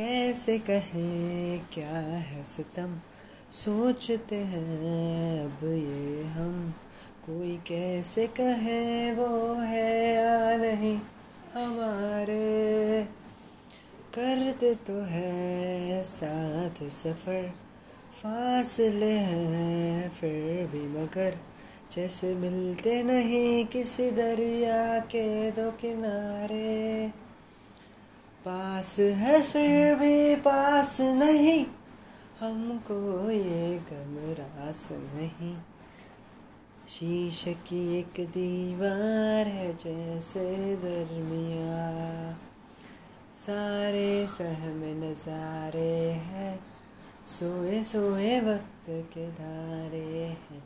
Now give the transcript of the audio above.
कैसे कहें, क्या है सितम? सोचते हैं अब ये हम। कोई कैसे कहे, वो है या नहीं? हमारे करते तो है साथ सफ़र। फासले हैं फिर भी मगर। जैसे मिलते नहीं किसी दरिया के दो किनारे। पास है फिर भी पास नहीं। हमको ये गम रास नहीं। शीश की एक दीवार है जैसे दरमिया। सारे सहम नज़ारे हैं, सोए सोए वक्त के धारे हैं।